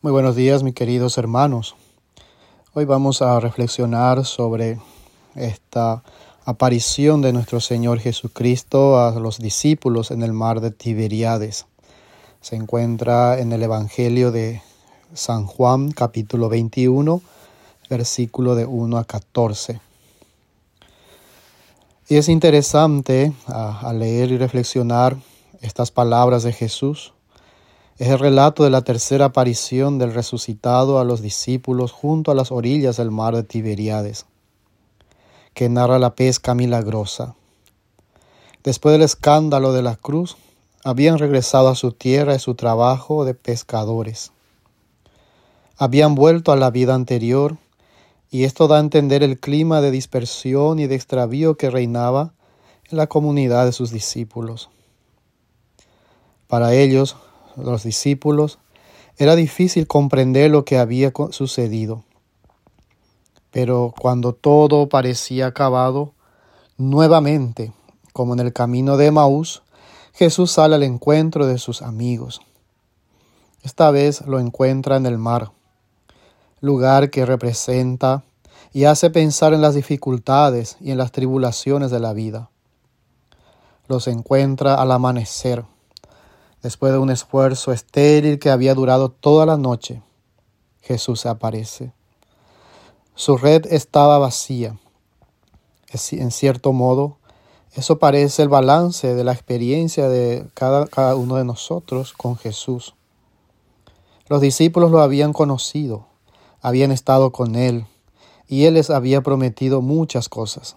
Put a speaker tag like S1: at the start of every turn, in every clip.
S1: Muy buenos días, mis queridos hermanos. Hoy vamos a reflexionar sobre esta aparición de nuestro Señor Jesucristo a los discípulos en el mar de Tiberíades. Se encuentra en el Evangelio de San Juan, capítulo 21, versículo de 1 a 14. Y es interesante a, leer y reflexionar estas palabras de Jesús es el relato de la tercera aparición del resucitado a los discípulos junto a las orillas del mar de Tiberíades, que narra la pesca milagrosa. Después del escándalo de la cruz, habían regresado a su tierra y su trabajo de pescadores. Habían vuelto a la vida anterior, y esto da a entender el clima de dispersión y de extravío que reinaba en la comunidad de sus discípulos. Para ellos, los discípulos, era difícil comprender lo que había sucedido. Pero cuando todo parecía acabado, nuevamente, como en el camino de Maús, Jesús sale al encuentro de sus amigos. Esta vez lo encuentra en el mar, lugar que representa y hace pensar en las dificultades y en las tribulaciones de la vida. Los encuentra al amanecer Después de un esfuerzo estéril que había durado toda la noche, Jesús aparece. Su red estaba vacía. En cierto modo, eso parece el balance de la experiencia de cada, cada uno de nosotros con Jesús. Los discípulos lo habían conocido, habían estado con Él, y Él les había prometido muchas cosas.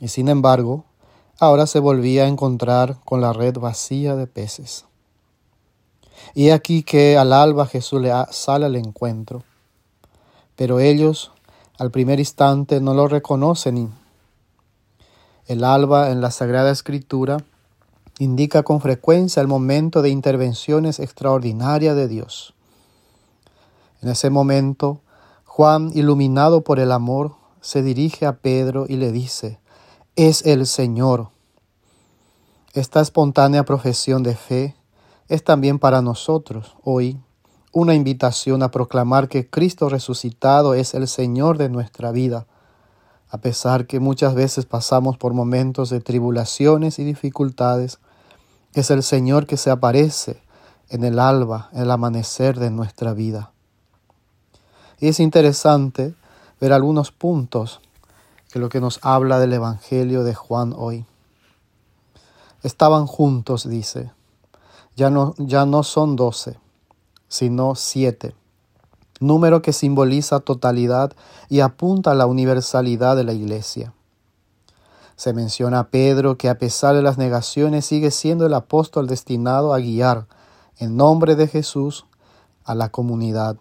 S1: Y sin embargo, ahora se volvía a encontrar con la red vacía de peces. Y aquí que al alba Jesús le sale al encuentro, pero ellos al primer instante no lo reconocen. El alba en la Sagrada Escritura indica con frecuencia el momento de intervenciones extraordinarias de Dios. En ese momento, Juan, iluminado por el amor, se dirige a Pedro y le dice, es el Señor. Esta espontánea profesión de fe es también para nosotros hoy una invitación a proclamar que Cristo resucitado es el Señor de nuestra vida, a pesar que muchas veces pasamos por momentos de tribulaciones y dificultades, es el Señor que se aparece en el alba, en el amanecer de nuestra vida. Y es interesante ver algunos puntos que lo que nos habla del Evangelio de Juan hoy. Estaban juntos, dice. Ya no, ya no son doce, sino siete. Número que simboliza totalidad y apunta a la universalidad de la iglesia. Se menciona a Pedro que a pesar de las negaciones sigue siendo el apóstol destinado a guiar en nombre de Jesús a la comunidad.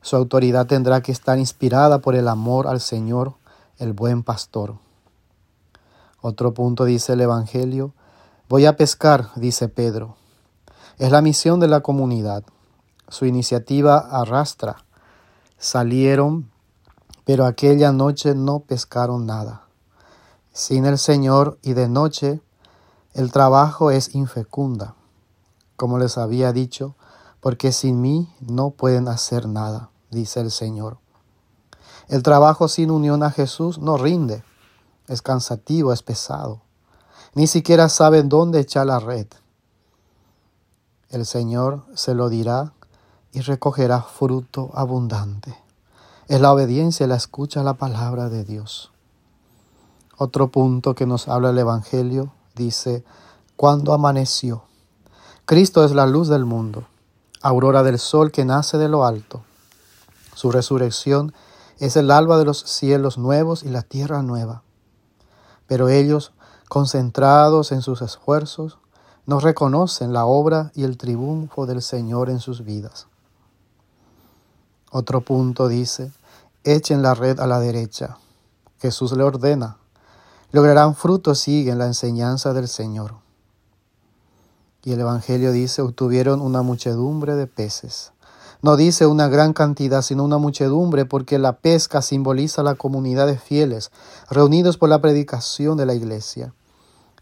S1: Su autoridad tendrá que estar inspirada por el amor al Señor el buen pastor. Otro punto dice el Evangelio, voy a pescar, dice Pedro. Es la misión de la comunidad. Su iniciativa arrastra. Salieron, pero aquella noche no pescaron nada. Sin el Señor y de noche, el trabajo es infecunda, como les había dicho, porque sin mí no pueden hacer nada, dice el Señor. El trabajo sin unión a Jesús no rinde, es cansativo, es pesado. Ni siquiera saben dónde echar la red. El Señor se lo dirá y recogerá fruto abundante. Es la obediencia la escucha a la palabra de Dios. Otro punto que nos habla el Evangelio dice, cuando amaneció. Cristo es la luz del mundo, aurora del sol que nace de lo alto. Su resurrección es el alba de los cielos nuevos y la tierra nueva. Pero ellos, concentrados en sus esfuerzos, no reconocen la obra y el triunfo del Señor en sus vidas. Otro punto dice, echen la red a la derecha. Jesús le ordena, lograrán fruto siguen la enseñanza del Señor. Y el Evangelio dice, obtuvieron una muchedumbre de peces. No dice una gran cantidad, sino una muchedumbre, porque la pesca simboliza la comunidad de fieles, reunidos por la predicación de la iglesia.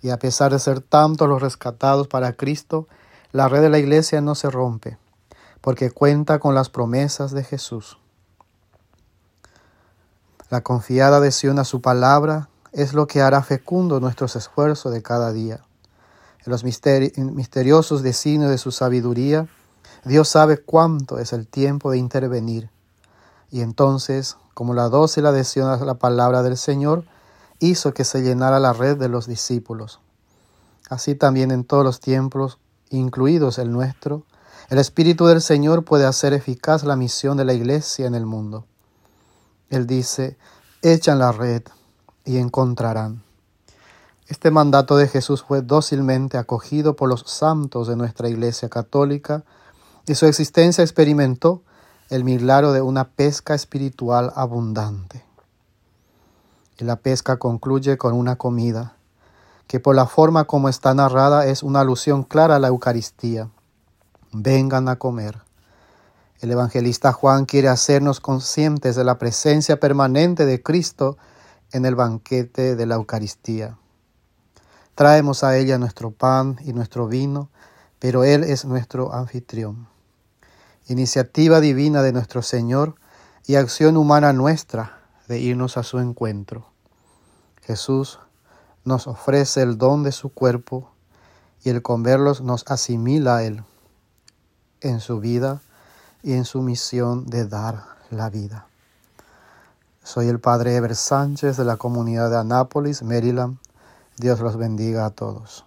S1: Y a pesar de ser tantos los rescatados para Cristo, la red de la iglesia no se rompe, porque cuenta con las promesas de Jesús. La confiada adhesión a su palabra es lo que hará fecundo nuestros esfuerzos de cada día. En los misteriosos designios de su sabiduría, Dios sabe cuánto es el tiempo de intervenir. Y entonces, como la dócil adhesión a la palabra del Señor, hizo que se llenara la red de los discípulos. Así también en todos los tiempos, incluidos el nuestro, el Espíritu del Señor puede hacer eficaz la misión de la Iglesia en el mundo. Él dice, echan la red y encontrarán. Este mandato de Jesús fue dócilmente acogido por los santos de nuestra Iglesia Católica y su existencia experimentó el milagro de una pesca espiritual abundante. Y la pesca concluye con una comida, que por la forma como está narrada es una alusión clara a la Eucaristía. Vengan a comer. El evangelista Juan quiere hacernos conscientes de la presencia permanente de Cristo en el banquete de la Eucaristía. Traemos a ella nuestro pan y nuestro vino, pero Él es nuestro anfitrión. Iniciativa divina de nuestro Señor y acción humana nuestra de irnos a su encuentro. Jesús nos ofrece el don de su cuerpo y el comerlos nos asimila a Él en su vida y en su misión de dar la vida. Soy el Padre Ever Sánchez de la comunidad de Anápolis, Maryland. Dios los bendiga a todos.